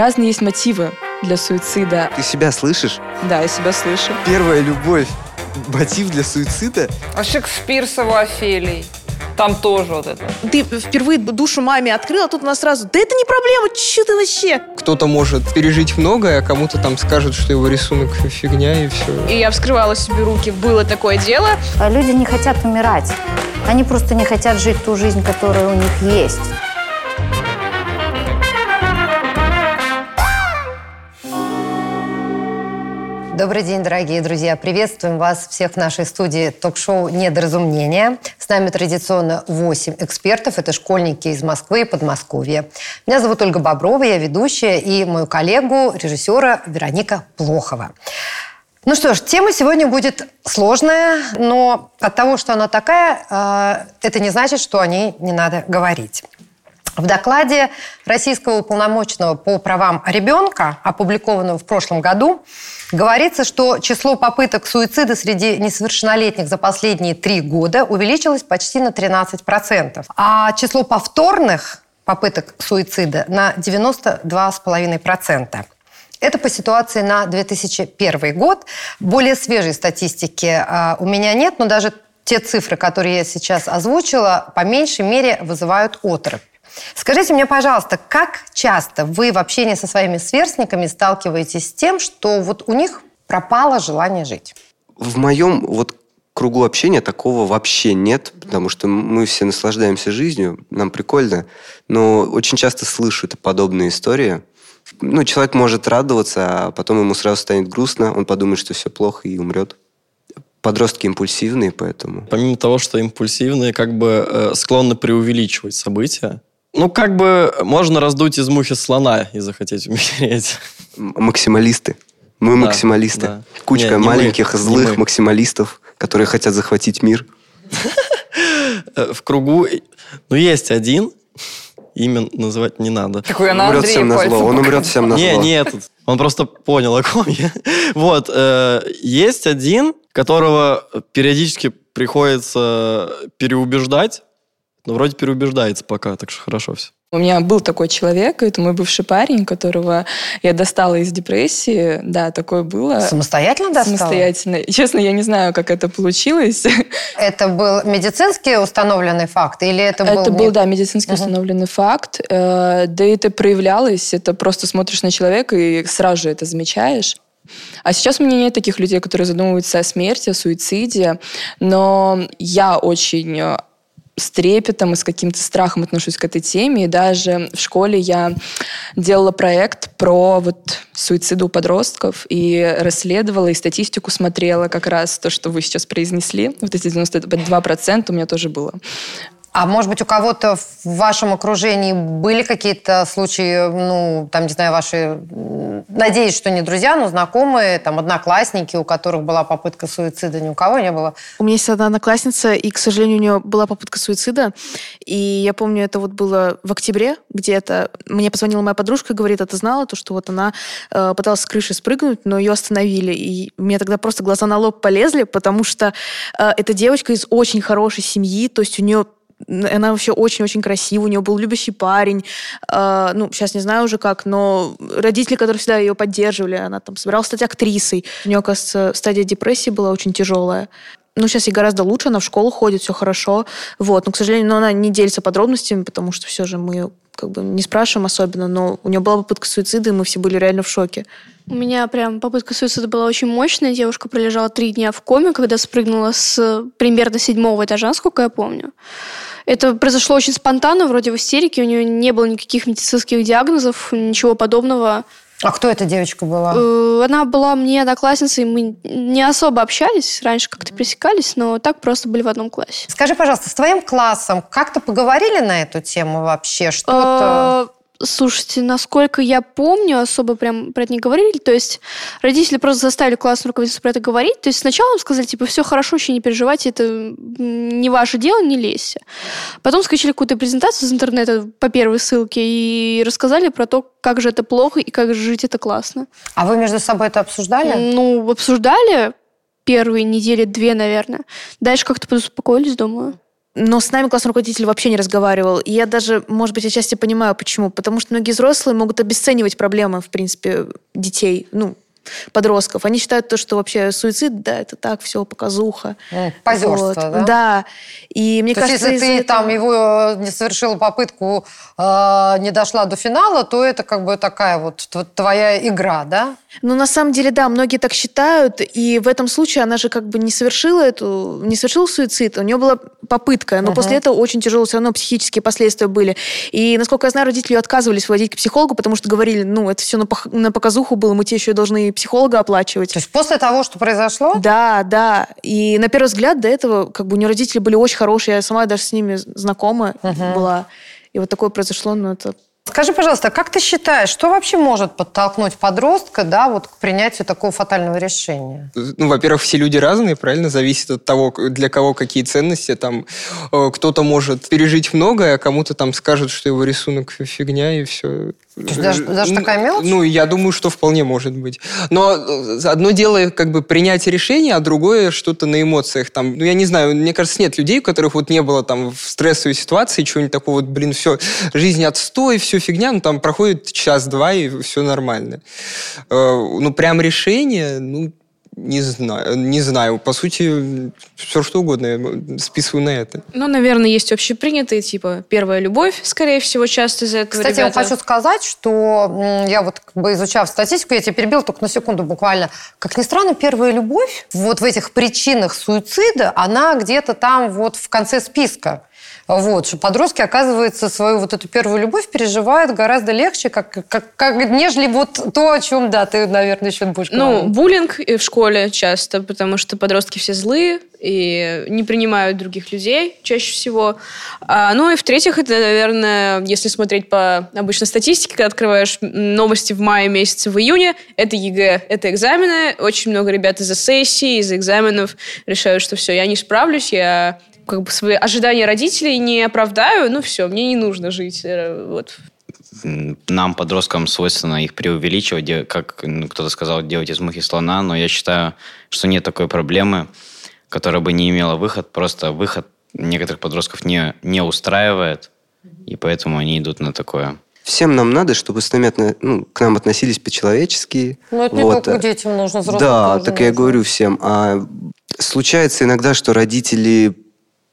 разные есть мотивы для суицида. Ты себя слышишь? Да, я себя слышу. Первая любовь. Мотив для суицида? А Шекспир с его Офелией. Там тоже вот это. Ты впервые душу маме открыл, а тут у нас сразу, да это не проблема, что ты вообще? Кто-то может пережить многое, а кому-то там скажут, что его рисунок фигня и все. И я вскрывала себе руки, было такое дело. А Люди не хотят умирать. Они просто не хотят жить ту жизнь, которая у них есть. Добрый день, дорогие друзья. Приветствуем вас всех в нашей студии ток-шоу «Недоразумение». С нами традиционно 8 экспертов. Это школьники из Москвы и Подмосковья. Меня зовут Ольга Боброва, я ведущая, и мою коллегу, режиссера Вероника Плохова. Ну что ж, тема сегодня будет сложная, но от того, что она такая, э, это не значит, что о ней не надо говорить. В докладе Российского уполномоченного по правам ребенка, опубликованного в прошлом году, говорится, что число попыток суицида среди несовершеннолетних за последние три года увеличилось почти на 13%, а число повторных попыток суицида на 92,5%. Это по ситуации на 2001 год. Более свежей статистики э, у меня нет, но даже те цифры, которые я сейчас озвучила, по меньшей мере вызывают отрыв. Скажите мне, пожалуйста, как часто вы в общении со своими сверстниками сталкиваетесь с тем, что вот у них пропало желание жить? В моем вот кругу общения такого вообще нет, потому что мы все наслаждаемся жизнью, нам прикольно, но очень часто слышу это подобные истории. Ну, человек может радоваться, а потом ему сразу станет грустно, он подумает, что все плохо и умрет. Подростки импульсивные, поэтому. Помимо того, что импульсивные, как бы э, склонны преувеличивать события, ну, как бы можно раздуть из мухи слона и захотеть умереть. Максималисты. Мы Да, максималисты. да. Кучка Не, не маленьких мы, злых мы. максималистов, которые хотят захватить мир. Э, В кругу... Ну, есть один, имя называть не надо. Какой на умрет всем на зло. Он умрет всем на Не, зло. не этот. Он просто понял, о ком я. Вот. э, Есть один, которого периодически приходится переубеждать. Но вроде переубеждается пока, так что хорошо все. У меня был такой человек, это мой бывший парень, которого я достала из депрессии. Да, такое было. Самостоятельно достала? Самостоятельно. Честно, я не знаю, как это получилось. Это был медицински установленный факт или это был... Это был, да, медицински Мгм. установленный факт. Э, Да и это проявлялось. Это просто смотришь на человека и сразу же это замечаешь. А сейчас у меня нет таких людей, которые задумываются о смерти, о суициде. Но я очень э, с трепетом и с каким-то страхом отношусь к этой теме. И даже в школе я делала проект про вот суициды у подростков и расследовала, и статистику смотрела как раз то, что вы сейчас произнесли. Вот эти 92% у меня тоже было. А может быть, у кого-то в вашем окружении были какие-то случаи, ну, там, не знаю, ваши, надеюсь, что не друзья, но знакомые, там, одноклассники, у которых была попытка суицида, ни у кого не было? У меня есть одна одноклассница, и, к сожалению, у нее была попытка суицида. И я помню, это вот было в октябре где-то. Мне позвонила моя подружка говорит, а ты знала то, что вот она э, пыталась с крыши спрыгнуть, но ее остановили. И меня тогда просто глаза на лоб полезли, потому что э, эта девочка из очень хорошей семьи, то есть у нее она вообще очень-очень красивая, у нее был любящий парень. Э, ну, сейчас не знаю уже как, но родители, которые всегда ее поддерживали, она там собиралась стать актрисой. У нее, оказывается, стадия депрессии была очень тяжелая. Ну, сейчас ей гораздо лучше, она в школу ходит, все хорошо. Вот. Но, к сожалению, но она не делится подробностями, потому что все же мы ее как бы не спрашиваем особенно, но у нее была попытка суицида, и мы все были реально в шоке. У меня прям попытка суицида была очень мощная. Девушка пролежала три дня в коме, когда спрыгнула с примерно седьмого этажа, насколько я помню. Это произошло очень спонтанно, вроде в истерике. У нее не было никаких медицинских диагнозов, ничего подобного. А кто эта девочка была? Э, Она была мне одноклассницей, мы не особо общались, раньше как-то пересекались, но так просто были в одном классе. Скажи, пожалуйста, с твоим классом как-то поговорили на эту тему вообще? Что-то... Слушайте, насколько я помню, особо прям про это не говорили. То есть родители просто заставили классную руководительницу про это говорить. То есть сначала им сказали, типа, все хорошо, еще не переживайте, это не ваше дело, не лезьте. Потом скачали какую-то презентацию из интернета по первой ссылке и рассказали про то, как же это плохо и как же жить это классно. А вы между собой это обсуждали? Ну, обсуждали первые недели две, наверное. Дальше как-то подуспокоились, думаю. Но с нами классный руководитель вообще не разговаривал. И я даже, может быть, отчасти понимаю, почему. Потому что многие взрослые могут обесценивать проблемы, в принципе, детей, ну, подростков. Они считают то, что вообще суицид, да, это так, все, показуха. Позерство, Вот. да? Да. И мне То есть, кажется, если из-за ты этого- там его не совершила попытку, э, не дошла до финала, то это как бы такая вот твоя игра, да? Ну, на самом деле, да, многие так считают, и в этом случае она же как бы не совершила эту, не совершила суицид, у нее была попытка, но Мгм. после этого очень тяжелые все равно психические последствия были. И, насколько я знаю, родители отказывались водить к психологу, потому что говорили, ну, это все на, показуху было, мы тебе еще и должны и психолога оплачивать. То есть после того, что произошло, Да, да. И на первый взгляд до этого как бы у нее родители были очень хорошие, я сама даже с ними знакома Мгм. была. И вот такое произошло, ну, это Скажи, пожалуйста, как ты считаешь, что вообще может подтолкнуть подростка, да, вот к принятию такого фатального решения? Ну, во-первых, все люди разные, правильно? Зависит от того, для кого какие ценности. Там э, кто-то может пережить многое, а кому-то там скажут, что его рисунок фи- фигня и все. То есть даже- даже такая мелочь? Ну, я думаю, что вполне может быть. Но э, одно дело как бы принять решение, а другое что-то на эмоциях. Там, ну, я не знаю, мне кажется, нет людей, у которых вот не было там в стрессовой ситуации чего-нибудь такого, вот, блин, все, жизнь отстой, все фигня, ну, там проходит час-два, и все нормально. Э, Ну, прям решение, ну, не знаю, не знаю. По сути, все что угодно я списываю на это. Ну, наверное, есть общепринятые, типа, первая любовь, скорее всего, часто из-за этого Кстати, я вам ребята- хочу сказать, что я вот как бы изучав статистику, я тебя перебила только на секунду буквально. Как ни странно, первая любовь вот в этих причинах суицида, она где-то там вот в конце списка. Вот, что подростки, оказывается, свою вот эту первую любовь переживают гораздо легче, как, как, как, нежели вот то, о чем, да, ты, наверное, еще будешь Ну, говорить. буллинг и в школе часто, потому что подростки все злые и не принимают других людей чаще всего. А, ну и в-третьих, это, наверное, если смотреть по обычной статистике, когда открываешь новости в мае месяце, в июне, это ЕГЭ, это экзамены. Очень много ребят из-за сессии, из-за экзаменов решают, что все, я не справлюсь, я как бы свои ожидания родителей не оправдаю, ну все, мне не нужно жить. Э, Вот. Нам, подросткам, свойственно их преувеличивать, как ну, кто-то сказал, делать из мухи слона, но я считаю, что нет такой проблемы, которая бы не имела выход, просто выход некоторых подростков не, не устраивает, и поэтому они идут на такое. Всем нам надо, чтобы с нами отно- ну, к нам относились по-человечески. Ну, это не Вот. только детям нужно, взрослым Да, так я нужно. говорю всем. А случается иногда, что родители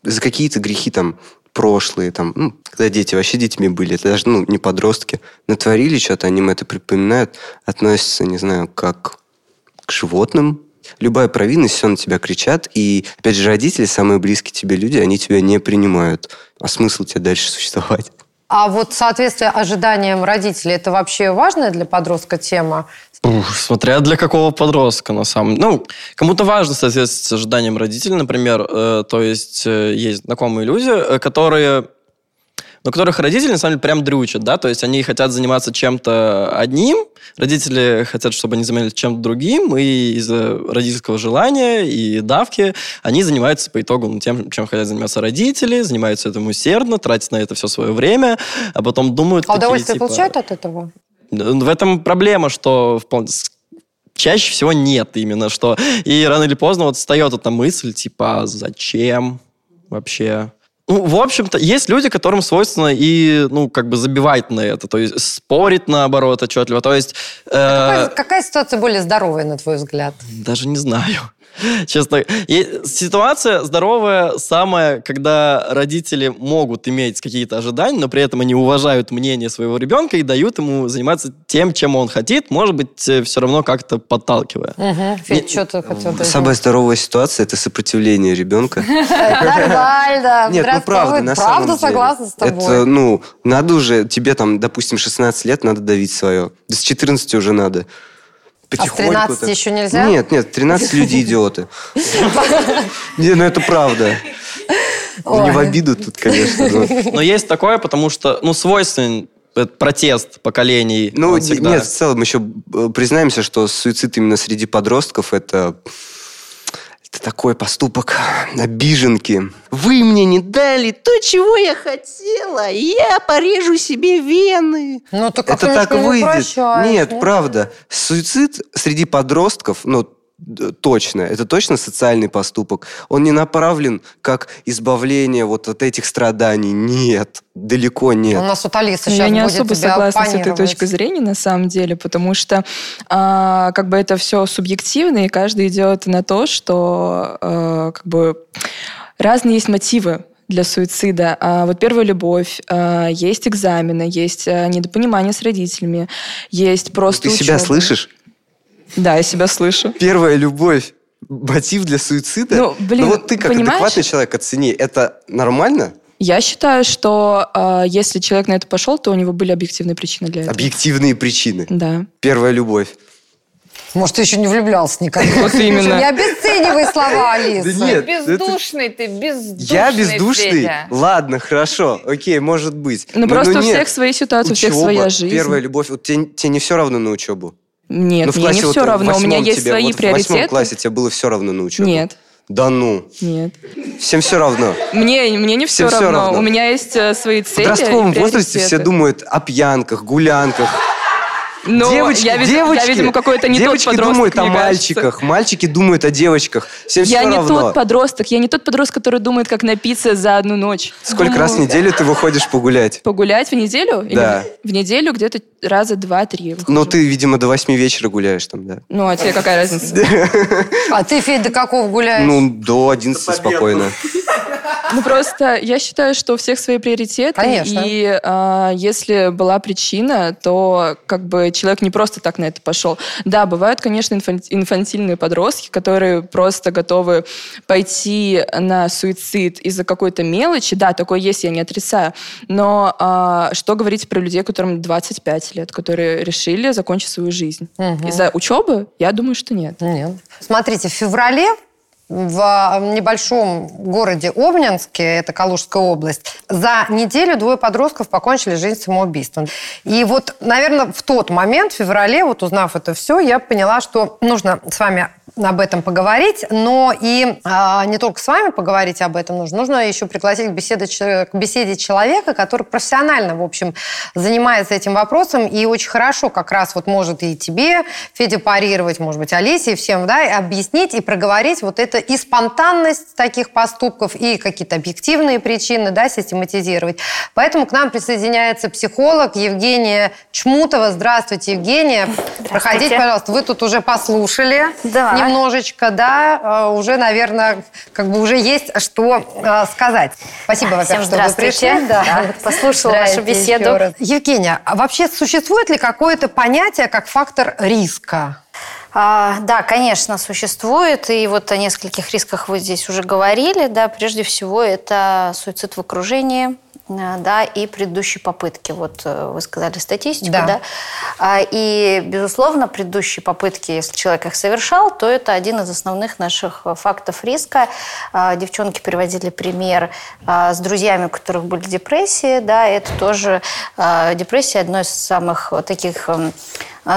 за какие-то грехи там прошлые, там, ну, когда дети вообще детьми были, это даже ну, не подростки, натворили что-то, они им это припоминают, относятся, не знаю, как к животным. Любая провинность, все на тебя кричат. И, опять же, родители, самые близкие тебе люди, они тебя не принимают. А смысл тебе дальше существовать? А вот соответствие ожиданиям родителей, это вообще важная для подростка тема? Ух, смотря для какого подростка, на самом Ну, кому-то важно соответствовать ожиданиям родителей, например. э, то есть э, есть знакомые люди, э, которые... Но которых родители, на самом деле, прям дрючат, да, то есть они хотят заниматься чем-то одним, родители хотят, чтобы они занимались чем-то другим, и из-за родительского желания и давки они занимаются по итогу ну, тем, чем хотят заниматься родители, занимаются этим усердно, тратят на это все свое время, а потом думают... А такие, удовольствие типа, получают от этого? в этом проблема, что впол- с- чаще всего нет именно, что и рано или поздно вот встает эта мысль, типа, а зачем вообще? Ну, в общем-то, есть люди, которым свойственно и, ну, как бы забивать на это, то есть спорить, наоборот, отчетливо, то есть... э, Какая, какая ситуация более здоровая, на твой взгляд? даже не знаю. Честно, ситуация здоровая самая, когда родители могут иметь какие-то ожидания, но при этом они уважают мнение своего ребенка и дают ему заниматься тем, чем он хотит, может быть, все равно как-то подталкивая. Угу. Федь, что ты хотел сказать? Самая здоровая ситуация – это сопротивление ребенка. Нормально. Нет, ну правда, на самом Правда, согласна с тобой. Это, ну, надо уже, тебе там, допустим, 16 лет, надо давить свое. Да с 14 уже надо. А с Потихоньку 13 так. еще нельзя? Нет, нет, 13 люди идиоты. Не, ну это правда. Ну, Не в обиду тут, конечно. но- есть такое, потому что, ну, свойственен этот протест поколений. Ну, всегда. нет, в целом еще э, признаемся, что суицид именно среди подростков это, это такой поступок обиженки. Вы мне не дали то, чего я хотела. Я порежу себе вены. Ну, так это конечно, так не выйдет. упрощаешь, Нет, правда. Суицид среди подростков, ну, точно. Это точно социальный поступок. Он не направлен как избавление вот от этих страданий. Нет, далеко нет. У нас вот Алиса Ну, сейчас Я не будет особо согласна с этой точкой зрения, на самом деле, потому что а, как бы это все субъективно, и каждый идет на то, что а, как бы разные есть мотивы для суицида. А, вот первая любовь, а, есть экзамены, есть а, недопонимание с родителями, есть просто Ты себя учеба. слышишь? Да, я себя слышу. Первая любовь. Мотив для суицида? Ну, блин, Ну, вот ты как понимаешь? адекватный человек оцени. Это нормально? Я считаю, что а, если человек на это пошел, то у него были объективные причины для этого. Объективные причины. Да. Первая любовь. Может, ты еще не влюблялся никогда? Вот именно. Не обесценивай слова, Алиса. Да нет, Бездушный ты, бездушный, Я бездушный? Федя. Ладно, хорошо, окей, может быть. Ну, Но- просто но у всех свои ситуации, у всех своя жизнь. Первая любовь. Вот тебе, тебе не все равно на учебу? Нет, Ну, в мне не вот все в равно. У меня есть тебе- свои вот В восьмом приоритеты. классе тебе было все равно на учебу? Нет, Да ну, нет. всем все равно. Мне, мне не все Всем всё равно. равно. У меня есть э, свои В цели. подростковом и возрасте все приоритеты. думают о пьянках, гулянках. Но девочки, я, девочки, я, видимо, какой-то не девочки тот подросток, думают о мальчиках, мальчики думают о девочках. Всем Я все не равно. тот подросток. Я не тот подросток, который думает, как напиться за одну ночь. Сколько Думаю, раз в неделю ты выходишь погулять? Погулять в неделю? Или Да. В неделю где-то раза два-три. выхожу. Ну, ты, видимо, до восьми вечера гуляешь там, да? Ну, а тебе какая разница? А ты, Федь, до какого гуляешь? Ну, до 11 спокойно. Ну, просто я считаю, что у всех свои приоритеты. Конечно. И а, если была причина, то как бы человек не просто так на это пошел. Да, бывают, конечно, инфан- инфантильные подростки, которые просто готовы пойти на суицид из-за какой-то мелочи. Да, такое есть, я не отрицаю. Но а, что говорить про людей, которым 25 лет, которые решили закончить свою жизнь? Мгм. Из-за учебы? Я думаю, что нет. Нет. Смотрите, в феврале в а, небольшом городе Обнинске, это Калужская область, за неделю двое подростков покончили жизнь самоубийством. И вот, наверное, в тот момент, в феврале, вот узнав это все, я поняла, что нужно с вами об этом поговорить, но и а, не только с вами поговорить об этом нужно, нужно еще пригласить к беседе, к беседе человека, который профессионально, в общем, занимается этим вопросом и очень хорошо как раз вот может и тебе, Федя, парировать, может быть, Олесе и всем, да, и объяснить и проговорить вот это и спонтанность таких поступков, и какие-то объективные причины, да, систематизировать. Поэтому к нам присоединяется психолог Евгения Чмутова. Здравствуйте, Евгения. Проходите, пожалуйста. Вы тут уже послушали Да. Немножечко, да, э, уже, наверное, как бы уже есть что э, сказать. Спасибо, во-первых, что вы пришли. Да, послушала вашу беседу. Евгения, а вообще существует ли какое-то понятие как фактор риска? А, да, конечно, существует. И вот о нескольких рисках вы здесь уже говорили. Да, прежде всего, это суицид в окружении, да, и предыдущие попытки. Вот э, вы сказали статистику, Да. да. А, И, безусловно, предыдущие попытки, если человек их совершал, то это один из основных наших э, фактов риска. А, Девчонки приводили пример а, с друзьями, у которых были депрессии, да, это тоже депрессия одно из самых таких эм,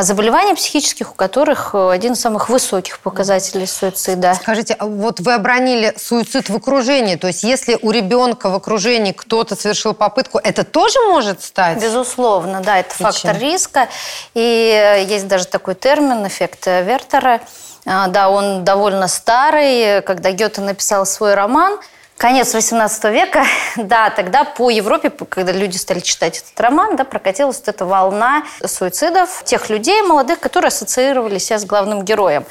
заболеваний психических, у которых э, один из самых высоких показателей суицида. Скажите, а вот вы обронили суицид в окружении, то есть если у ребенка в окружении кто-то совершил попытку, это тоже может стать? Безусловно, да, это Причиной. фактор риска. И э, есть даже такой термин, эффект Вертера. А, Да, он довольно старый. Когда Гёте написал свой роман, конец 18 века, да, тогда по Европе, когда люди стали читать этот роман, да, прокатилась вот эта волна суицидов тех людей молодых, которые ассоциировали себя с главным героем.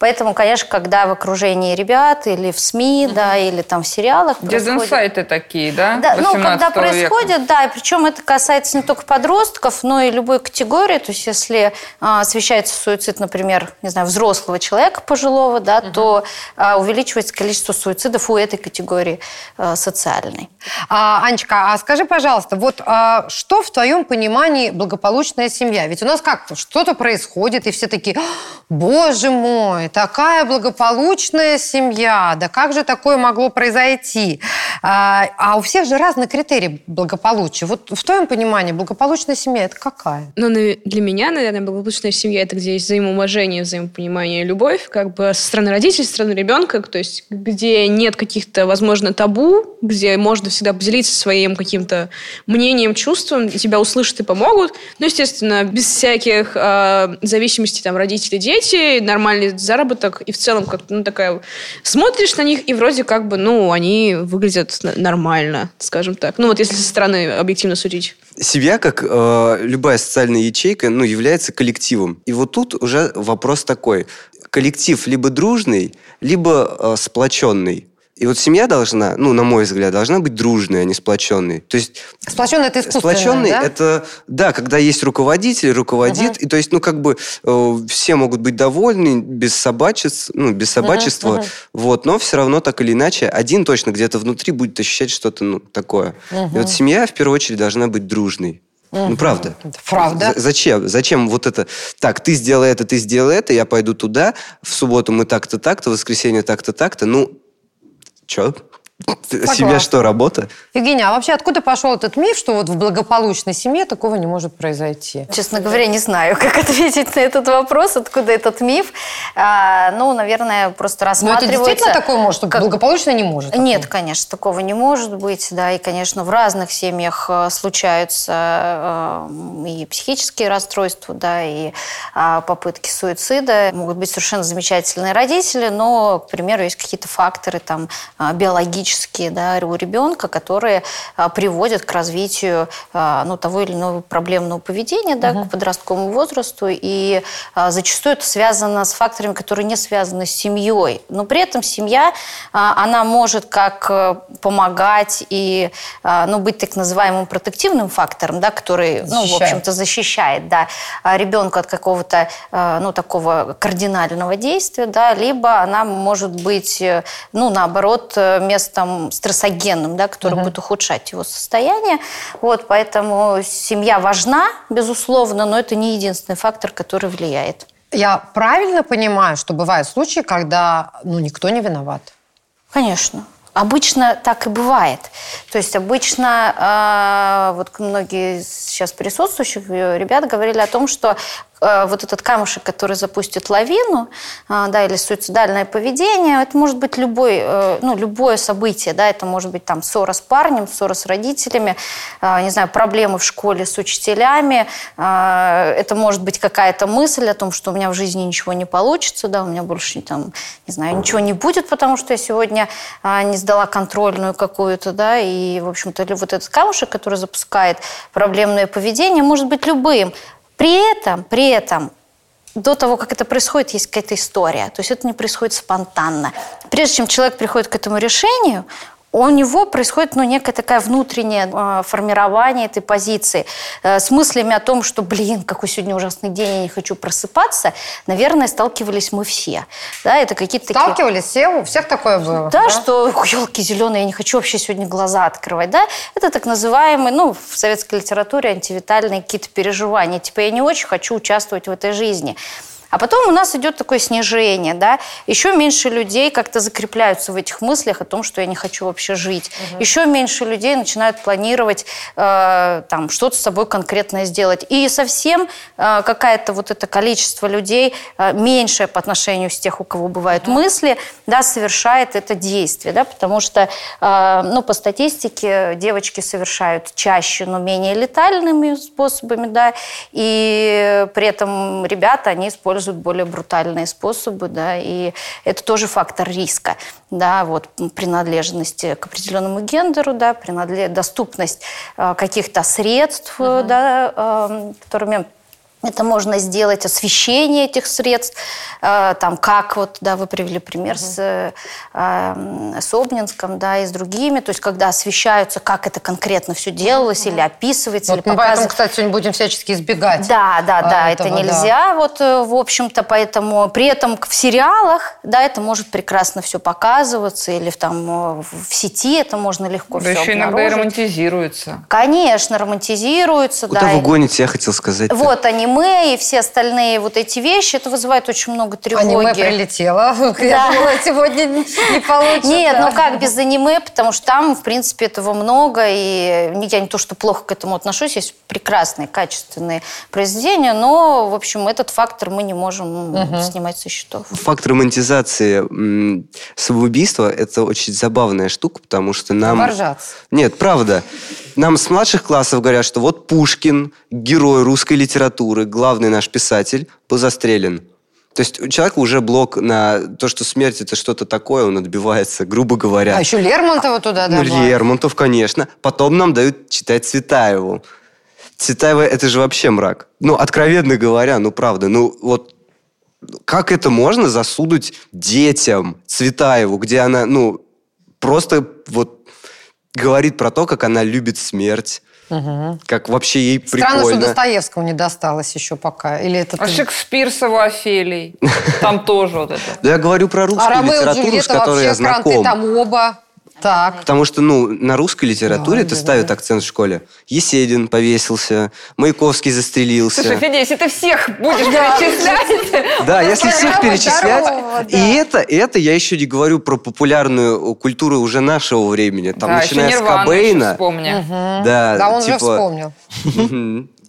Поэтому, конечно, когда в окружении ребят или в СМИ, да, или там в сериалах происходит- Дезинсайты такие, да? да, ну, когда 18 века? происходит, да, и причем это касается не только подростков, но и любой категории. То есть, если а, освещается суицид, например, не знаю, взрослого человека пожилого, да, то а, увеличивается количество суицидов у этой категории а, социальной. А, Анечка, а скажи, пожалуйста, вот а, что в твоем понимании благополучная семья? Ведь у нас как-то что-то происходит, и все такие, «А, боже мой, такая благополучная семья, да как же такое могло произойти? А, а у всех же разные критерии благополучия. Вот в твоем понимании благополучная семья – это какая? Ну, для меня, наверное, благополучная семья – это где есть взаимоуважение, взаимопонимание любовь, как бы со стороны родителей, со стороны ребенка, то есть где нет каких-то, возможно, возможно, табу, где можно всегда поделиться своим каким-то мнением, чувством, тебя услышат и помогут. Ну, естественно, без всяких э, зависимостей там родители, дети, нормальный заработок, и в целом как-то, ну, такая... Смотришь на них, и вроде как бы, ну, они выглядят нормально, скажем так. Ну, вот если со стороны объективно судить. Семья, как э, любая социальная ячейка, ну, является коллективом. И вот тут уже вопрос такой. Коллектив либо дружный, либо э, сплоченный. И вот семья должна, ну, на мой взгляд, должна быть дружной, а не сплоченной. То есть Сплоченный это искусственное, Сплоченный да? это да, когда есть руководитель, руководит, и то есть, ну, как бы э, все могут быть довольны без собачеств, ну, без собачества, мгм. вот, но все равно так или иначе один точно где-то внутри будет ощущать что-то, ну, такое. И Мгм. вот семья в первую очередь должна быть дружной. Ну, Мгм. правда. Правда. За- зачем? Зачем вот это? Так, ты сделай это, ты сделай это, я пойду туда, в субботу мы так-то, так-то, в воскресенье так-то, так-то. Ну, Chirp чё? Семья что, работа? Евгения, а вообще откуда пошел этот миф, что вот в благополучной семье такого не может произойти? Честно говоря, не знаю, как ответить на этот вопрос, откуда этот миф. А, ну, наверное, просто Но это рассматривается... действительно такое может, что как- благополучно не может? Нет, конечно, такого не может быть, да, и, конечно, в разных семьях э, случаются э, и психические расстройства, да, и а, попытки суицида. Могут быть совершенно замечательные родители, но, к примеру, есть какие-то факторы там а, биологические, да, у ребенка, которые а, приводят к развитию а, ну, того или иного проблемного поведения, да, к подростковому возрасту, и а, зачастую это связано с факторами, которые не связаны с семьей. Но при этом семья, она может как э, помогать и ну, быть так называемым протективным фактором, да, который, ну, в общем-то, защищает да, ребенка от какого-то ну, такого кардинального действия, да, либо она может быть, э, ну, наоборот, э, местом стрессогенным, да, который будет ухудшать его состояние. Вот, поэтому семья важна, безусловно, но это не единственный фактор, который влияет. Я правильно понимаю, что бывают случаи, когда ну, никто не виноват? Конечно. Обычно так и бывает. То есть обычно, э, вот многие сейчас присутствующих э, ребят говорили о том, что вот этот камушек, который запустит лавину, э, да, или суицидальное поведение, это может быть любой, э, ну, любое событие, да, это может быть там ссора с парнем, ссора с родителями, э, не знаю, проблемы в школе с учителями, э, это может быть какая-то мысль о том, что у меня в жизни ничего не получится, да, у меня больше там, не знаю, ничего не будет, потому что я сегодня не сдала контрольную какую-то, да, и, в общем-то, вот этот камушек, который запускает проблемное поведение, может быть любым. При этом, при этом, до того, как это происходит, есть какая-то история. То есть это не происходит спонтанно. Прежде чем человек приходит к этому решению, у него происходит ну, некое такое внутреннее э, формирование этой позиции э, с мыслями о том, что, блин, какой сегодня ужасный день, я не хочу просыпаться. Наверное, сталкивались мы все. Да, это какие-то такие... Сталкивались все? У всех такое было? Да, что елки зеленые, я не хочу вообще сегодня глаза открывать, да? Это так называемые, ну, в советской литературе антивитальные какие-то переживания. Типа я не очень хочу участвовать в этой жизни. А потом у нас идет такое снижение, да, еще меньше людей как-то закрепляются в этих мыслях о том, что я не хочу вообще жить. Еще меньше людей начинают планировать э, там что-то с собой конкретное сделать. И совсем э, какое-то вот это количество людей э, меньшее по отношению с тех, у кого бывают мысли, да, совершает это действие, да, потому что, э, ну, по статистике девочки совершают чаще, но менее летальными способами, да, и при этом ребята, они используют более брутальные способы, да, и это тоже фактор риска, да, вот принадлежности к определенному гендеру, да, принадле- доступность э, каких-то средств, э, да, э, которыми это можно сделать, освещение этих средств, э, там, как вот, да, вы привели пример с, э, э, с Обнинском, да, и с другими, то есть когда освещаются, как это конкретно все делалось, или описывается, Вот или мы поэтому, кстати, сегодня будем всячески избегать. Да, да, а, да, это этого, да. нельзя, вот, э, в общем-то, поэтому при этом в сериалах, да, это может прекрасно все показываться, или в, там э, в сети это можно легко Да все еще иногда и романтизируется. Конечно, романтизируется, Куда да. вы и- гоните, я хотел сказать. вот они аниме и все остальные вот эти вещи, это вызывает очень много тревоги. Аниме прилетело. Я Да. думала, сегодня не не получится. Нет, ну как без аниме, потому что там, в принципе, этого много, и я не то, что плохо к этому отношусь, есть прекрасные, качественные произведения, но, в общем, этот фактор мы не можем м, снимать со счетов. Факт романтизации самоубийства – это очень забавная штука, потому что нам... Боржаться. Нет, правда. Нам с младших классов говорят, что вот Пушкин, герой русской литературы, главный наш писатель, был застрелен. То есть у человека уже блок на то, что смерть это что-то такое, он отбивается, грубо говоря. А еще Лермонтова туда Ну, добавили. Лермонтов, конечно. Потом нам дают читать Цветаеву. Цветаева – это же вообще мрак. Ну, откровенно говоря, ну, правда, ну, вот как это можно засудить детям Цветаеву, где она, ну, просто вот говорит про то, как она любит смерть, Мгм. как вообще ей Странно, что прикольно. Достоевскому не досталось еще пока. Или это А ты- Шекспир с его Офелией. Там тоже вот это. Да я говорю про А русскую Ромео и литературу, с Джульетта которой я знаком. там оба. Так. Потому что, ну, на русской литературе это ставит акцент в школе. Есенин повесился, Маяковский застрелился. Слушай, Федя, если ты всех будешь перечислять... Да, если всех перечислять. да. И это, и это я еще не говорю про популярную культуру уже нашего времени. Там, Да, начиная с Кобейна. вспомни. Да, Да, он же типа, вспомнил.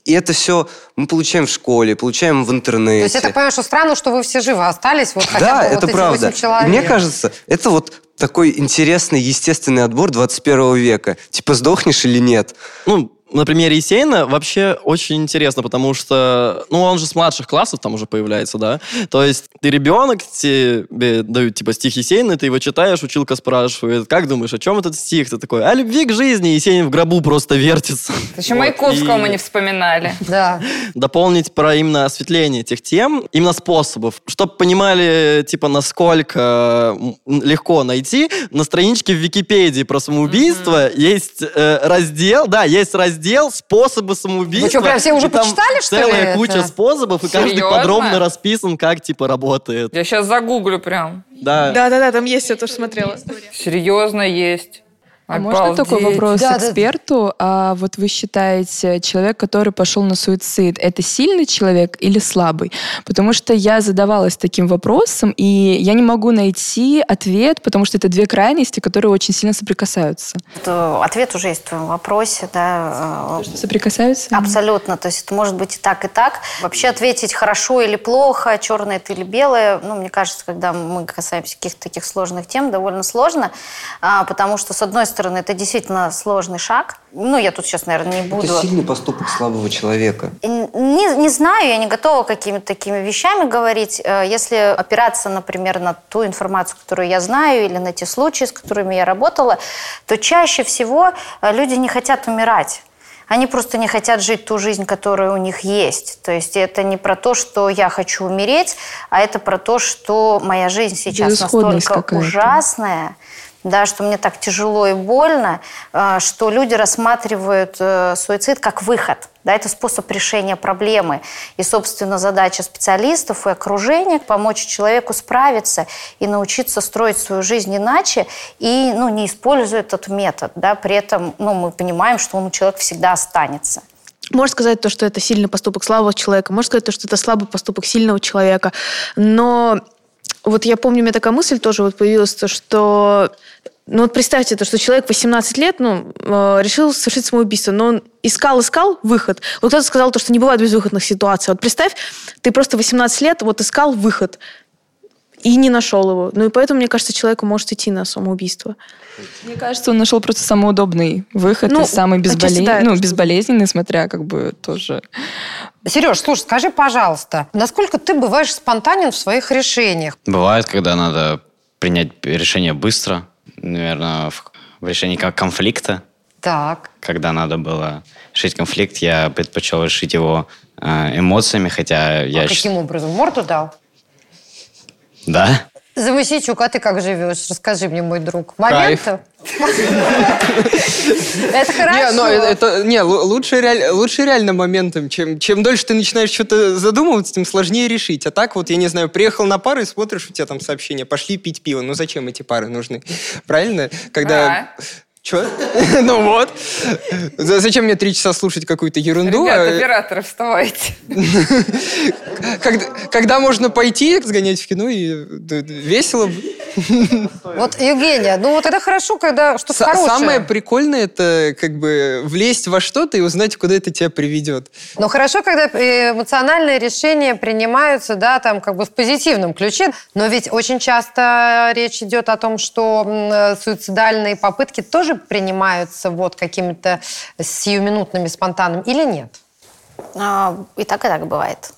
И это все мы получаем в школе, получаем в интернете. То есть я так понимаю, что странно, что вы все живы остались, вот хотя да, бы это вот эти правда. восемь человек. Мне кажется, это вот такой интересный, естественный отбор 21 века. Типа, сдохнешь или нет? Ну, на примере Есейна вообще очень интересно, потому что, ну, он же с младших классов там уже появляется, да? То есть ты ребенок, тебе дают, типа, стих Есейна, ты его читаешь, училка спрашивает, как думаешь, о чем этот стих? Ты такой, о любви к жизни, Есенин в гробу просто вертится. Еще Вот. Маяковского И мы не вспоминали. Да. Дополнить про именно осветление этих тем, именно способов, чтобы понимали, типа, насколько легко найти, на страничке в Википедии про самоубийство есть э, раздел, да, есть раздел «Способы самоубийства». Вы что, прям все уже почитали, что ли, целая это? куча способов, и каждый подробно расписан, как, типа, работает. Я сейчас загуглю прям. Да. Да-да-да, там есть, я тоже смотрела. Серьезно есть. А можно такой Обалдеть. вопрос Да, да. эксперту? А вот вы считаете, человек, который пошел на суицид, это сильный человек или слабый? Потому что я задавалась таким вопросом, и я не могу найти ответ, потому что это две крайности, которые очень сильно соприкасаются. Это Ответ уже есть в твоем вопросе, да. э, Соприкасаются? Абсолютно. То есть это может быть и так, и так. Вообще ответить хорошо или плохо, черное это или белое, ну, мне кажется, когда мы касаемся каких-то таких сложных тем, довольно сложно, а, потому что, с одной стороны, это действительно сложный шаг. Ну, я тут сейчас, наверное, не буду... Это сильный поступок слабого человека. Не, не знаю, я не готова какими-то такими вещами говорить. Э, Если опираться, например, на ту информацию, которую я знаю, или на те случаи, с которыми я работала, то чаще всего э, люди не хотят умирать. Они просто не хотят жить ту жизнь, которая у них есть. То есть это не про то, что я хочу умереть, а это про то, что моя жизнь сейчас настолько ужасная, да, что мне так тяжело и больно, э, что люди рассматривают э, суицид как выход. Да, это способ решения проблемы. И, собственно, задача специалистов и окружения – помочь человеку справиться и научиться строить свою жизнь иначе, и ну, не используя этот метод. Да, при этом ну, мы понимаем, что он у человека всегда останется. Можно сказать то, что это сильный поступок слабого человека, можно сказать то, что это слабый поступок сильного человека. Но вот я помню, у меня такая мысль тоже вот появилась, то, что ну вот представьте, то, что человек 18 лет ну, э, решил совершить самоубийство, но он искал, искал выход. Вот кто-то сказал, то, что не бывает безвыходных ситуаций. Вот представь, ты просто 18 лет вот искал выход и не нашел его. Ну и поэтому, мне кажется, человеку может идти на самоубийство. Мне кажется, он нашел просто самый удобный выход Ну, и самый отчасти безболе- да, ну, безболезненный, смотря как бы тоже... Сереж, слушай, скажи, пожалуйста, насколько ты бываешь спонтанен в своих решениях? Бывает, когда надо принять решение быстро, наверное, в, в решении как конфликта. Так. Когда надо было решить конфликт, я предпочел решить его э, эмоциями, хотя я... а каким образом? Морду дал? Да. Замысичук, а ты как живешь? Расскажи мне, мой друг. Моменты? Это Не, хорошо. но это, не, лу- лучше, реаль- лучше реально моментом. Чем, чем дольше ты начинаешь что-то задумываться, тем сложнее решить. А так вот, я не знаю, приехал на пары и смотришь, у тебя там сообщение, пошли пить пиво. Ну зачем эти пары нужны? Правильно? Когда... Че? Ну вот. За- Зачем мне три часа слушать какую-то ерунду? Ребята, операторы, вставайте. Когда, можно пойти, сгонять в кино и весело. Вот, Евгения, ну вот это хорошо, когда что-то хорошее. Самое прикольное это как бы влезть во что-то и узнать, куда это тебя приведет. Но хорошо, когда э, эмоциональные решения принимаются, да, там как бы в позитивном ключе. Но ведь очень часто речь идет о том, что э, суицидальные попытки тоже принимаются вот какими-то сиюминутными, спонтанными или нет? А, И так, и так бывает.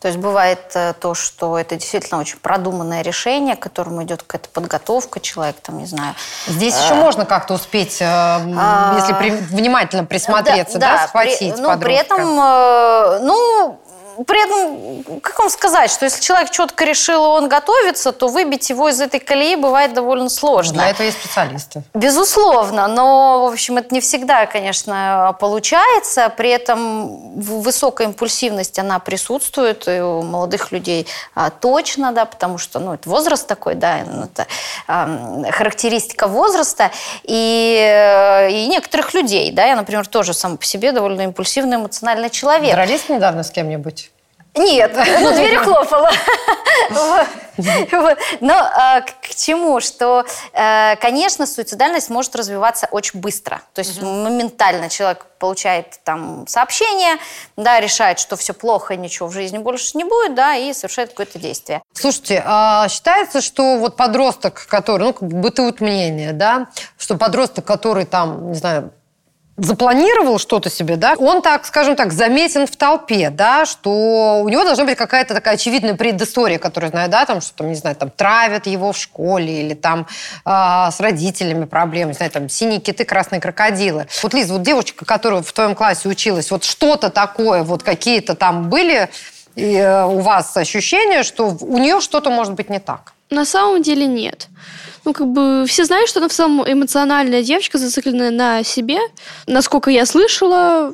То есть бывает э, то, что это действительно очень продуманное решение, к которому идет какая-то подготовка, человек там, не знаю. Здесь э, еще можно как-то успеть, э, А, если при- внимательно присмотреться, да, при- схватить ну, при подростка. этом, э, ну, при этом, как вам сказать, что если человек четко решил, он готовится, то выбить его из этой колеи бывает довольно сложно. Для этого есть специалисты. Безусловно, но, в общем, это не всегда, конечно, получается. При этом высокая импульсивность, она присутствует и у молодых людей а, точно, да, потому что, ну, это возраст такой, да, ну, это ам, характеристика возраста. И, э, и некоторых людей, да, я, например, тоже сам по себе довольно импульсивный, эмоциональный человек. Дрались недавно с кем-нибудь? Нет, ну, дверь хлопала. Но а, к чему? Что, э, конечно, суицидальность может развиваться очень быстро. То есть моментально человек получает там сообщение, да, решает, что все плохо, ничего в жизни больше не будет, да, и совершает какое-то действие. Слушайте, а считается, что вот подросток, который, ну, бытует мнение, да, что подросток, который там, не знаю, запланировал что-то себе, да, он так, скажем так, заметен в толпе, да, что у него должна быть какая-то такая очевидная предыстория, которую знаю, да, там, что там, не знаю, там травят его в школе или там а, с родителями проблемы, не знаю, там синие киты, красные крокодилы. Вот, Лиз, вот девочка, которая в твоем классе училась, вот что-то такое, вот какие-то там были э, у вас ощущения, что у нее что-то может быть не так? На самом деле нет. Ну, как бы все знают, что она в целом эмоциональная девочка, зацикленная на себе. Насколько я слышала,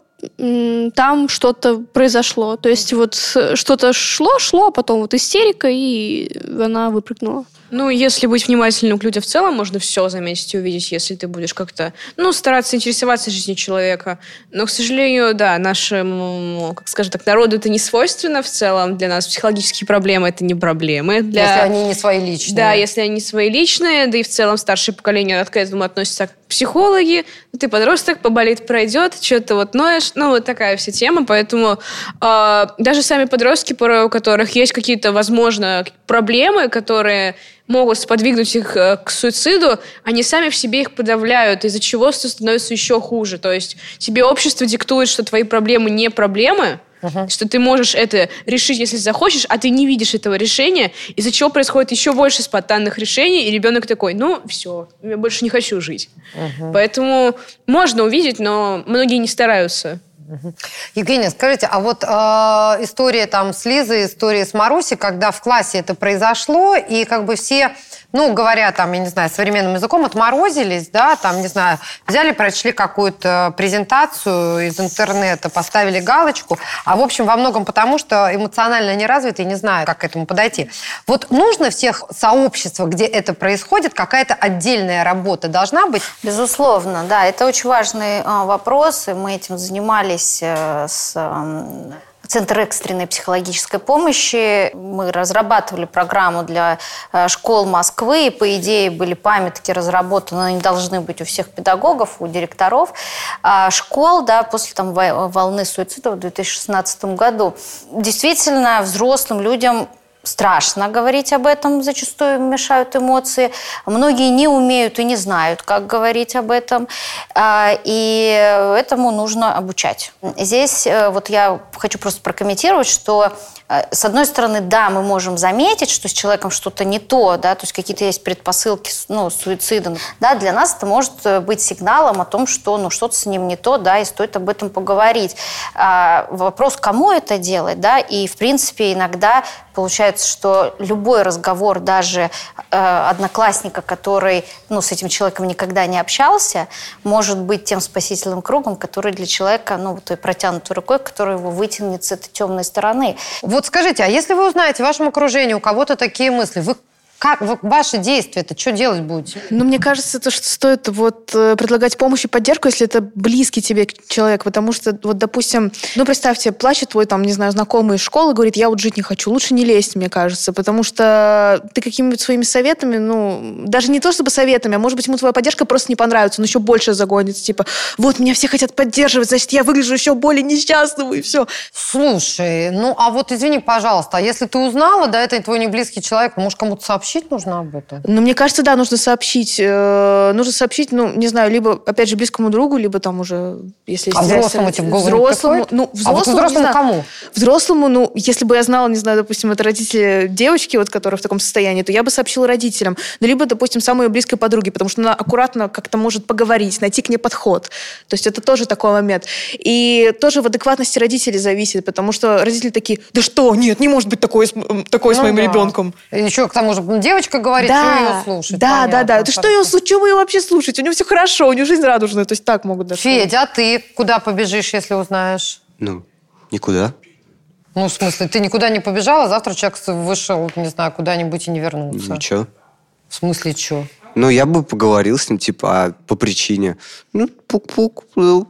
там что-то произошло. То есть вот э, что-то шло, шло, а потом вот истерика, и она выпрыгнула. Ну, если быть внимательным к людям в целом, можно все заметить и увидеть, если ты будешь как-то, ну, стараться интересоваться жизнью человека. Но, к сожалению, да, нашему, как скажем так, народу это не свойственно в целом. Для нас психологические проблемы это не проблемы. Для... Если они не свои личные. Да, если они свои личные, да и в целом старшее поколение к этому относится психологи. Ну, Ты подросток, поболит, пройдет, что-то вот ноешь. Ну, вот такая вся тема. Поэтому э, даже сами подростки, порой у которых есть какие-то, возможно, проблемы, которые могут сподвигнуть их э, к суициду, они сами в себе их подавляют, из-за чего становится еще хуже. То есть тебе общество диктует, что твои проблемы не проблемы, что ты можешь это решить, если захочешь, а ты не видишь этого решения, из-за чего происходит еще больше спонтанных решений, и ребенок такой, ну, все, я больше не хочу жить. Поэтому можно увидеть, но многие не стараются. Евгения, скажите, а вот э, история там с Лизой, история с Марусей, когда в классе это произошло, и как бы все, ну, говоря там, я не знаю, современным языком, отморозились, да, там, не знаю, взяли, прочли какую-то презентацию из интернета, поставили галочку, а в общем во многом потому, что эмоционально не развиты и не знаю, как к этому подойти. Вот нужно всех сообществах, где это происходит, какая-то отдельная работа должна быть? Безусловно, да, это очень важный а, вопрос, и мы этим занимались э, с ам, Центр экстренной психологической помощи. Мы разрабатывали программу для э, школ Москвы, и, по идее, были памятки разработаны, они должны быть у всех педагогов, у директоров а школ, да, после там во- волны суицида в 2016 году. Действительно, взрослым людям страшно говорить об этом, зачастую мешают эмоции. Многие не умеют и не знают, как говорить об этом. А, И этому нужно обучать. Здесь э, вот я хочу просто прокомментировать, что э, с одной стороны, да, мы можем заметить, что с человеком что-то не то, да, то есть какие-то есть предпосылки ну, суицида. Да, для нас это может э, быть сигналом о том, что ну, что-то с ним не то, да, и стоит об этом поговорить. А, вопрос, кому это делать, да, и, в принципе, иногда получается, что любой разговор даже э, одноклассника, который ну, с этим человеком никогда не общался, может быть тем спасительным кругом, который для человека, ну, той протянутой рукой, который его вытянет с этой темной стороны. Вот скажите, а если вы узнаете в вашем окружении у кого-то такие мысли, вы как вот ваши действия, это что делать будете? Ну, мне кажется, то, что стоит вот э, предлагать помощь и поддержку, если это близкий тебе человек, потому что, вот, допустим, ну, представьте, плачет твой, там, не знаю, знакомый из школы, говорит, я вот жить не хочу, лучше не лезть, мне кажется, потому что ты какими-нибудь своими советами, ну, даже не то чтобы советами, а может быть, ему твоя поддержка просто не понравится, он еще больше загонится, типа, вот, меня все хотят поддерживать, значит, я выгляжу еще более несчастным, и все. Слушай, ну, а вот извини, пожалуйста, а если ты узнала, да, это твой не близкий человек, может, кому-то сообщить нужно об этом? Ну, мне кажется, да, нужно сообщить. э, нужно сообщить, ну, не знаю, либо, опять же, близкому другу, либо там уже, если... А взрослому тебе в голову Взрослому, ну, А вот взрослому, взрослому знаю. кому? Взрослому, ну, если бы я знала, не знаю, допустим, это родители девочки, вот, которая в таком состоянии, то я бы сообщила родителям. Ну, либо, допустим, самой близкой подруге, потому что она аккуратно как-то может поговорить, найти к ней подход. То есть это тоже такой момент. И тоже в адекватности родителей зависит, потому что родители такие, да что, нет, не может быть такое, с- такое с Ну моим да. ребенком. Еще к тому же девочка говорит, Да, что ее слушать. Да, да, Понятно, да. Это что ее слушать? Что вы ее вообще слушаете? У него все хорошо, у нее жизнь радужная. То есть так могут даже. Федя, а ты куда побежишь, если узнаешь? Ну, никуда. Ну, в смысле, ты никуда не побежала, завтра человек вышел, не знаю, куда-нибудь и не вернулся. Ничего. В смысле, что? Ну, я бы поговорил с ним, типа, а по причине. Ну, пук-пук. ну.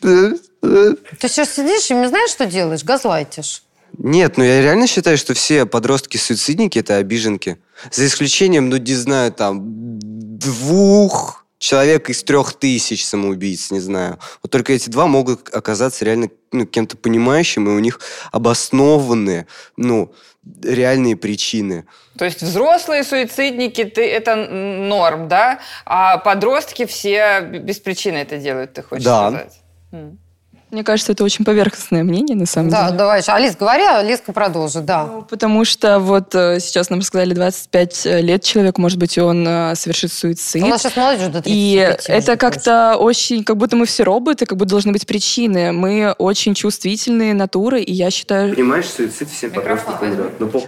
Ты сейчас сидишь и не знаешь, что делаешь? Газлайтишь. Нет, ну я реально считаю, что все подростки-суицидники – это обиженки. За исключением, ну, не знаю, там, двух человек из трех тысяч самоубийц, не знаю. Вот только эти два могут оказаться реально ну, кем-то понимающим, и у них обоснованные, ну, реальные причины. То есть взрослые суицидники, ты, это норм, да? А подростки все без причины это делают, ты хочешь Да. сказать? М. Мне кажется, это очень поверхностное мнение, на самом Да, деле. давай, Алис, говори, а Лизка продолжит, да. Ну, Потому что вот э, сейчас нам сказали 25 лет человеку, может быть, и он э, совершит суицид. У нас сейчас молодежь до 35 И это как-то очень, как будто мы все роботы, как будто должны быть причины. Мы очень чувствительные натуры, и я считаю... Понимаешь, суицид всем подросткам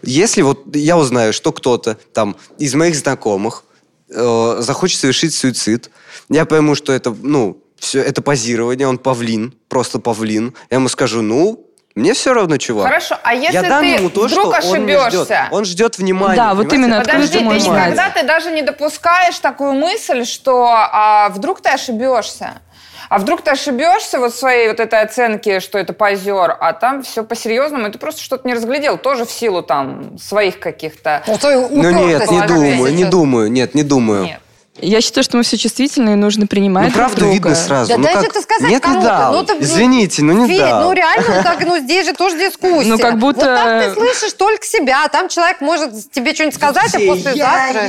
Если вот я узнаю, что кто-то там из моих знакомых э, захочет совершить суицид, я пойму, что это, ну, все, это позирование, он павлин, просто павлин. Я ему скажу, ну, мне все равно, чувак. Хорошо, а если я дам ты ему то, вдруг что он не ждет. ошибешься? Он ждет внимания. Да, вот понимаете? именно, Подожди, ты никогда ты даже не допускаешь такую мысль, что а, вдруг ты ошибешься. А вдруг ты ошибешься вот своей вот этой оценке, что это позер, а там все по-серьезному, и ты просто что-то не разглядел, тоже в силу там своих каких-то... Ну, Ну нет, не думаю, не думаю, нет, не думаю. Нет. Я считаю, что мы все чувствительные, и нужно принимать Ну, друг правда друга. видно сразу. Да ну, дай же как... это сказать Нет, не кому-то. дал. Ну, ты- Извините, ну не Федь, дал. ну реально, так, ну здесь же тоже дискуссия. Ну, как будто- Вот так ты слышишь только себя, а там человек может тебе что-нибудь сказать, а послезавтра...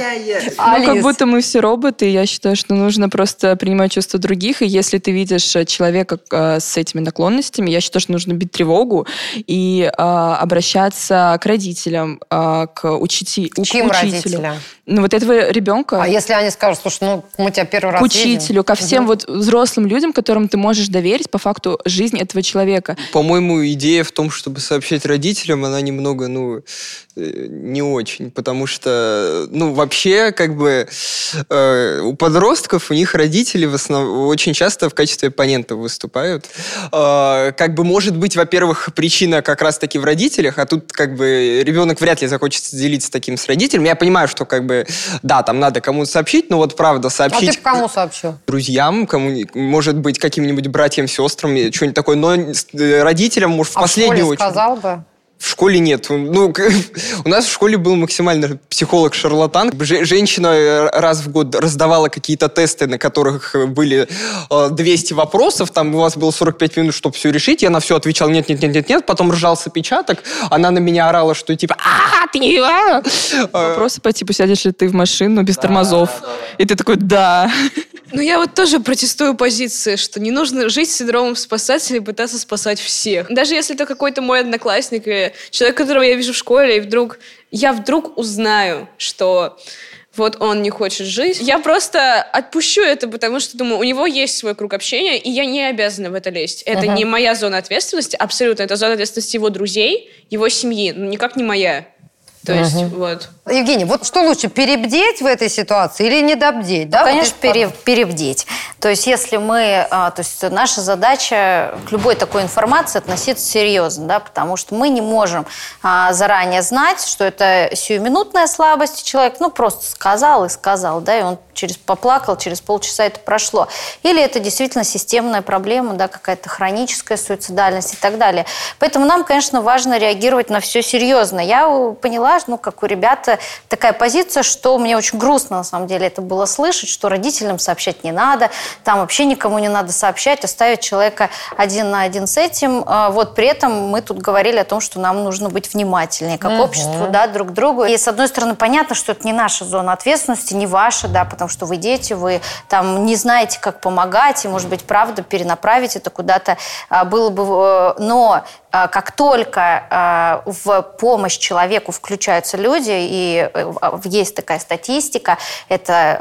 Ну, как Алис. будто мы все роботы, и я считаю, что нужно просто принимать чувства других, и если ты видишь э, человека э, с этими наклонностями, я считаю, что нужно бить тревогу и э, обращаться к родителям, э, к, учити... К чьим к учителю. родителям? Ну, вот этого ребенка. А если они скажут, слушай, ну мы тебя первый раз к видим. учителю, ко всем Мгм. вот взрослым людям, которым ты можешь доверить по факту жизни этого человека. По-моему, идея в том, чтобы сообщать родителям, она немного, ну, э, не очень, потому что, ну, вообще, как бы, э, у подростков, у них родители в основном очень часто в качестве оппонентов выступают. Э, как бы, может быть, во-первых, причина как раз-таки в родителях, а тут, как бы, ребенок вряд ли захочет делиться таким с родителем. Я понимаю, что, как бы, да, там надо кому-то сообщить, но вот, правда, А сообщить ты б кому сообщил? друзьям, кому может быть, каким-нибудь братьям, сестрам, что-нибудь такое, но э, родителям, может, в А последнюю очередь. сказал бы? В школе нет. Ну, у нас в школе был максимально психолог-шарлатан. Же- Женщина э, раз в год раздавала какие-то тесты, на которых э, были э, 200 вопросов. Там у вас было 45 минут, чтобы все решить. Я на все отвечал нет, нет, нет, нет, нет. Потом ржался печаток. Она на меня орала, что типа а ты не а!» Э, Вопросы по типу, сядешь ли ты в машину без тормозов? И ты такой, да. Ну, я вот тоже протестую позиции, что не нужно жить с синдромом спасателя и пытаться спасать всех. Даже если это какой-то мой одноклассник или человек, которого я вижу в школе, и вдруг я вдруг узнаю, что вот он не хочет жить. Я просто отпущу это, потому что думаю, у него есть свой круг общения, и я не обязана в это лезть. Это Мгм. не моя зона ответственности, абсолютно. Это зона ответственности его друзей, его семьи, но никак не моя. То есть, вот. Евгений, вот что лучше, перебдеть в этой ситуации или недобдеть? Ну, да? конечно, Вот пере- перебдеть. То есть, если мы, а, то есть наша задача к любой такой информации относиться серьезно, да, потому что мы не можем а, заранее знать, что это сиюминутная слабость человек, ну просто сказал и сказал, да, и он через поплакал, через полчаса это прошло. Или это действительно системная проблема, да, какая-то хроническая суицидальность и так далее. Поэтому нам, конечно, важно реагировать на все серьезно. Я у- поняла, ну, как у ребят такая позиция, что мне очень грустно, на самом деле, это было слышать, что родителям сообщать не надо, там вообще никому не надо сообщать, оставить человека один на один с этим. А Вот при этом мы тут говорили о том, что нам нужно быть внимательнее, как Мгм. обществу, да, друг к другу. И, с одной стороны, понятно, что это не наша зона ответственности, не ваша, да, потому что вы дети, вы там не знаете, как помогать, и, может быть, правда, перенаправить это куда-то а, было бы... э, Но как только а, в помощь человеку включаются люди, и э, есть такая статистика, это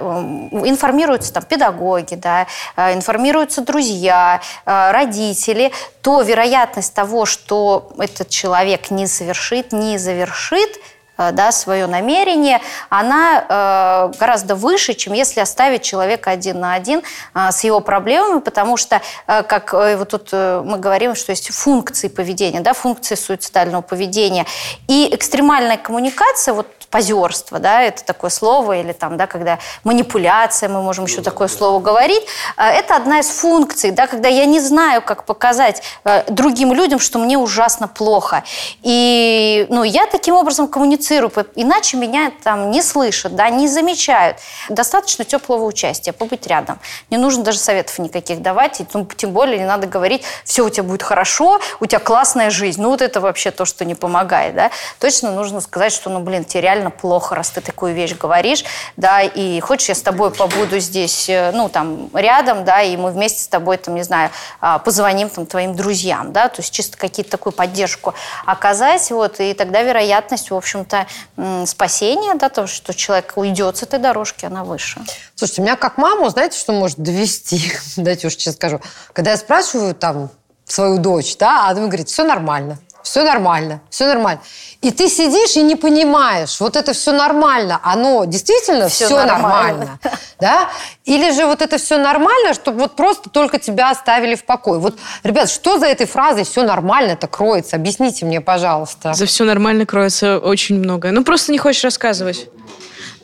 информируются там педагоги, да, информируются друзья, родители, то вероятность того, что этот человек не совершит, не завершит, э, да, свое намерение, она э, гораздо выше, чем если оставить человека один на один э, с его проблемами, потому что, э, как э, вот тут э, мы говорим, что есть функции поведения, да, функции суицидального поведения, и экстремальная коммуникация, вот позерство, да, это такое слово, или там, да, когда манипуляция, мы можем еще такое слово говорить, э, это одна из функций, да, когда я не знаю, как показать э, другим людям, что мне ужасно плохо. И, ну, я таким образом коммуницирую, по- иначе меня там не слышат, да, не замечают. Достаточно теплого участия, побыть рядом. Не нужно даже советов никаких давать, и, ну, тем более не надо говорить, все у тебя будет хорошо, у тебя классная жизнь. Ну, вот это вообще то, что не помогает, да. Точно нужно сказать, что, ну, блин, тебе реально плохо, раз ты такую вещь говоришь, да, и хочешь, я с тобой побуду здесь, э, ну, там, рядом, да, и мы вместе с тобой, там, не знаю, а, позвоним, там, твоим друзьям, да, то есть чисто какие-то такую поддержку оказать, вот, и тогда вероятность, в общем-то, м, спасения, да, того, что человек уйдет с этой дорожки, она выше. Слушайте, меня как маму, знаете, что может довести? Дайте уж честно скажу. Когда я спрашиваю там свою дочь, да, а она говорит, все нормально, все нормально, все нормально. И ты сидишь и не понимаешь, вот это все нормально, оно действительно Всё все, нормально. нормально, да? Или же вот это все нормально, чтобы вот просто только тебя оставили в покое. Вот, ребят, что за этой фразой все нормально-то кроется? Объясните мне, пожалуйста. За все нормально кроется очень многое. Ну, просто не хочешь рассказывать.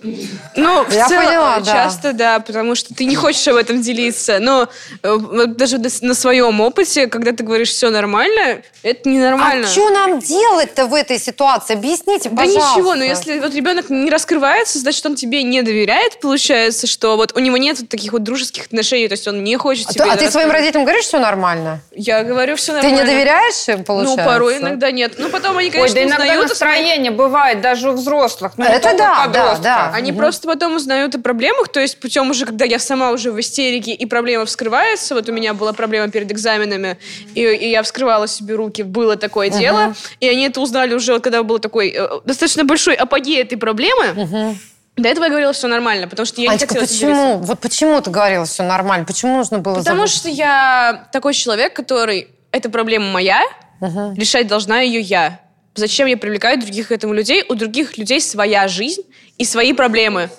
Ну, в Я целом, поняла, да. часто да, потому что ты не хочешь об этом делиться. Но э, вот даже на- на своем опыте, когда ты говоришь все нормально, это ненормально. А что нам делать-то в этой ситуации? Объясните, Да пожалуйста. ничего, но если вот ребенок не раскрывается, значит, он тебе не доверяет, получается, что вот у него нет вот таких вот дружеских отношений, то есть он не хочет А, тебе ты, а ты своим родителям говоришь, все нормально? Я говорю, все Ты нормально. не доверяешь им, получается? Ну, порой иногда нет. Ну, потом они, Ой, конечно, да иногда узнают настроение бывает даже у взрослых. Ну, Это да, у подростков. да, да. Они просто потом узнают о проблемах, то есть путем уже, когда я сама уже в истерике, и проблема вскрывается, вот у меня была проблема перед экзаменами, и, и я вскрывала себе руки, было такое дело, и они это узнали уже, когда был такой э, достаточно большой апогей этой проблемы, до этого я говорила, все нормально, потому что я Анечка, не хотела почему? Вот почему ты говорила все нормально? Почему нужно было Потому забыть? что я такой человек, который... Эта проблема моя, решать должна ее я. Зачем я привлекаю других к этому людей? У других людей своя жизнь и свои проблемы.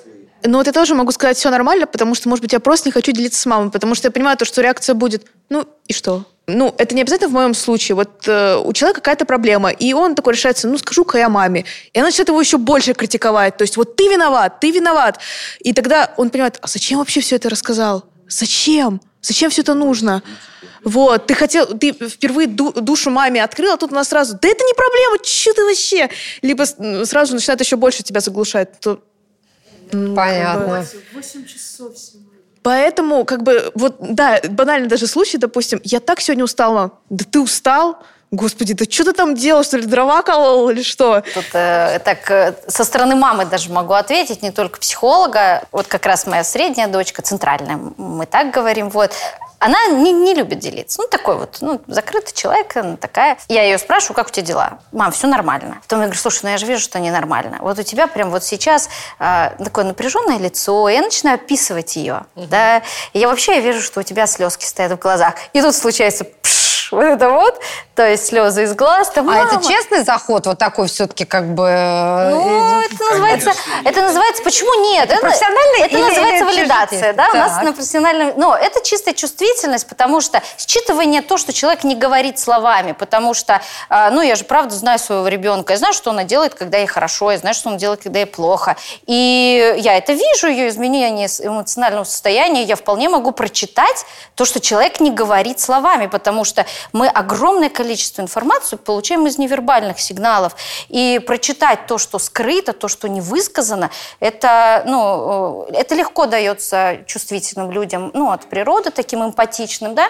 Ну, вот я тоже могу сказать, все нормально, потому что, может быть, я просто не хочу делиться с мамой, потому что я понимаю то, что реакция будет, ну, и что? Ну, это не обязательно в моем случае. Вот э, у человека какая-то проблема, и он такой решается, ну, скажу-ка я маме. И она начинает его еще больше критиковать. То есть вот ты виноват, ты виноват. И тогда он понимает, а зачем вообще все это рассказал? Зачем? Зачем все это нужно? Вот, ты хотел, ты впервые ду- душу маме открыл, а тут она сразу, да это не проблема, что ты вообще? Либо сразу начинает еще больше тебя заглушать. То, Понятно. Поэтому, как бы, вот, да, банально даже случай, допустим, я так сегодня устала. Да ты устал? Господи, да что ты там делал, что ли, дрова колол или что? Тут э, так э, со стороны мамы даже могу ответить, не только психолога. Вот как раз моя средняя дочка, центральная, мы так говорим, вот. Она не, не любит делиться. Ну, такой вот, ну, закрытый человек, она такая. Я ее спрашиваю, как у тебя дела? Мам, все нормально. Потом я говорю, слушай, ну я же вижу, что ненормально. Вот у тебя прям вот сейчас э, такое напряженное лицо. И я начинаю описывать ее, да. И я вообще вижу, что у тебя слезки стоят в глазах. И тут случается пш, вот это вот. То есть слезы из глаз. Там, А это честный заход, вот такой все-таки как бы... э, Ну, это называется, это называется, почему нет? Это, Профессиональный это или- называется или валидация, да, у нас Так. на профессиональном, но это чистая чувствительность, потому что считывание то, что человек не говорит словами, потому что, а, ну, я же правда знаю своего ребенка, я знаю, что она делает, когда ей хорошо, я знаю, что он делает, когда ей плохо, и я это вижу, ее изменение эмоционального состояния, я вполне могу прочитать то, что человек не говорит словами, потому что мы огромное количество информации получаем из невербальных сигналов. И прочитать то, что скрыто, то, что не высказано, это, ну, э, это легко дается чувствительным людям, ну, от природы, таким эмпатичным, да.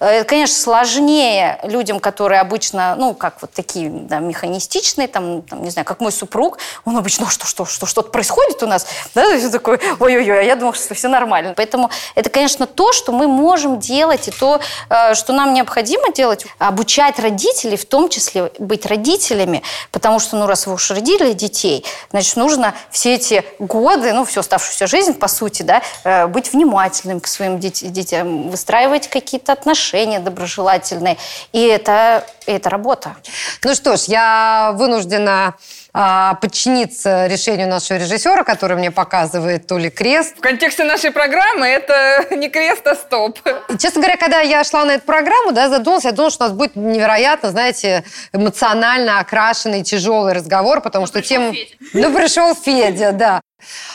Э, Конечно, сложнее людям, которые обычно, ну, как вот такие, да, механистичные, там, там, не знаю, как мой супруг, он обычно, «Ну, что, что, что, что-то происходит у нас, да, и всё такое, ой-ой-ой, а я думала, что все нормально. Поэтому это, конечно, то, что мы можем делать, и то, э, что нам необходимо делать, обучать родителей, в том числе быть родителями, потому что, ну, раз вы уж родили детей, значит, нужно все эти годы, ну, всю оставшуюся жизнь, по сути, да, э, быть внимательным к своим дет- детям, выстраивать какие-то отношения доброжелательные. И это, это работа. Ну что ж, я вынуждена подчиниться решению нашего режиссера, который мне показывает то ли крест. В контексте нашей программы это не крест, а стоп. И, честно говоря, когда я шла на эту программу, да, задумалась, я думала, что у нас будет невероятно, знаете, эмоционально окрашенный, тяжелый разговор, потому что тем... Ну, пришел Федя, да.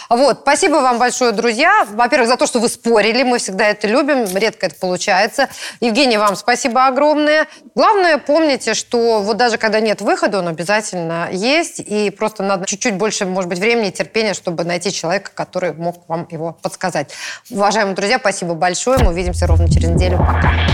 Вот, спасибо вам большое, друзья. Во-первых, за то, что вы спорили, мы всегда это любим, редко это получается. Евгений, вам спасибо огромное. Главное, помните, что вот даже когда нет выхода, он обязательно есть, и просто надо чуть-чуть больше, может быть, времени и терпения, чтобы найти человека, который мог вам его подсказать. Уважаемые друзья, спасибо большое, мы увидимся ровно через неделю. Пока.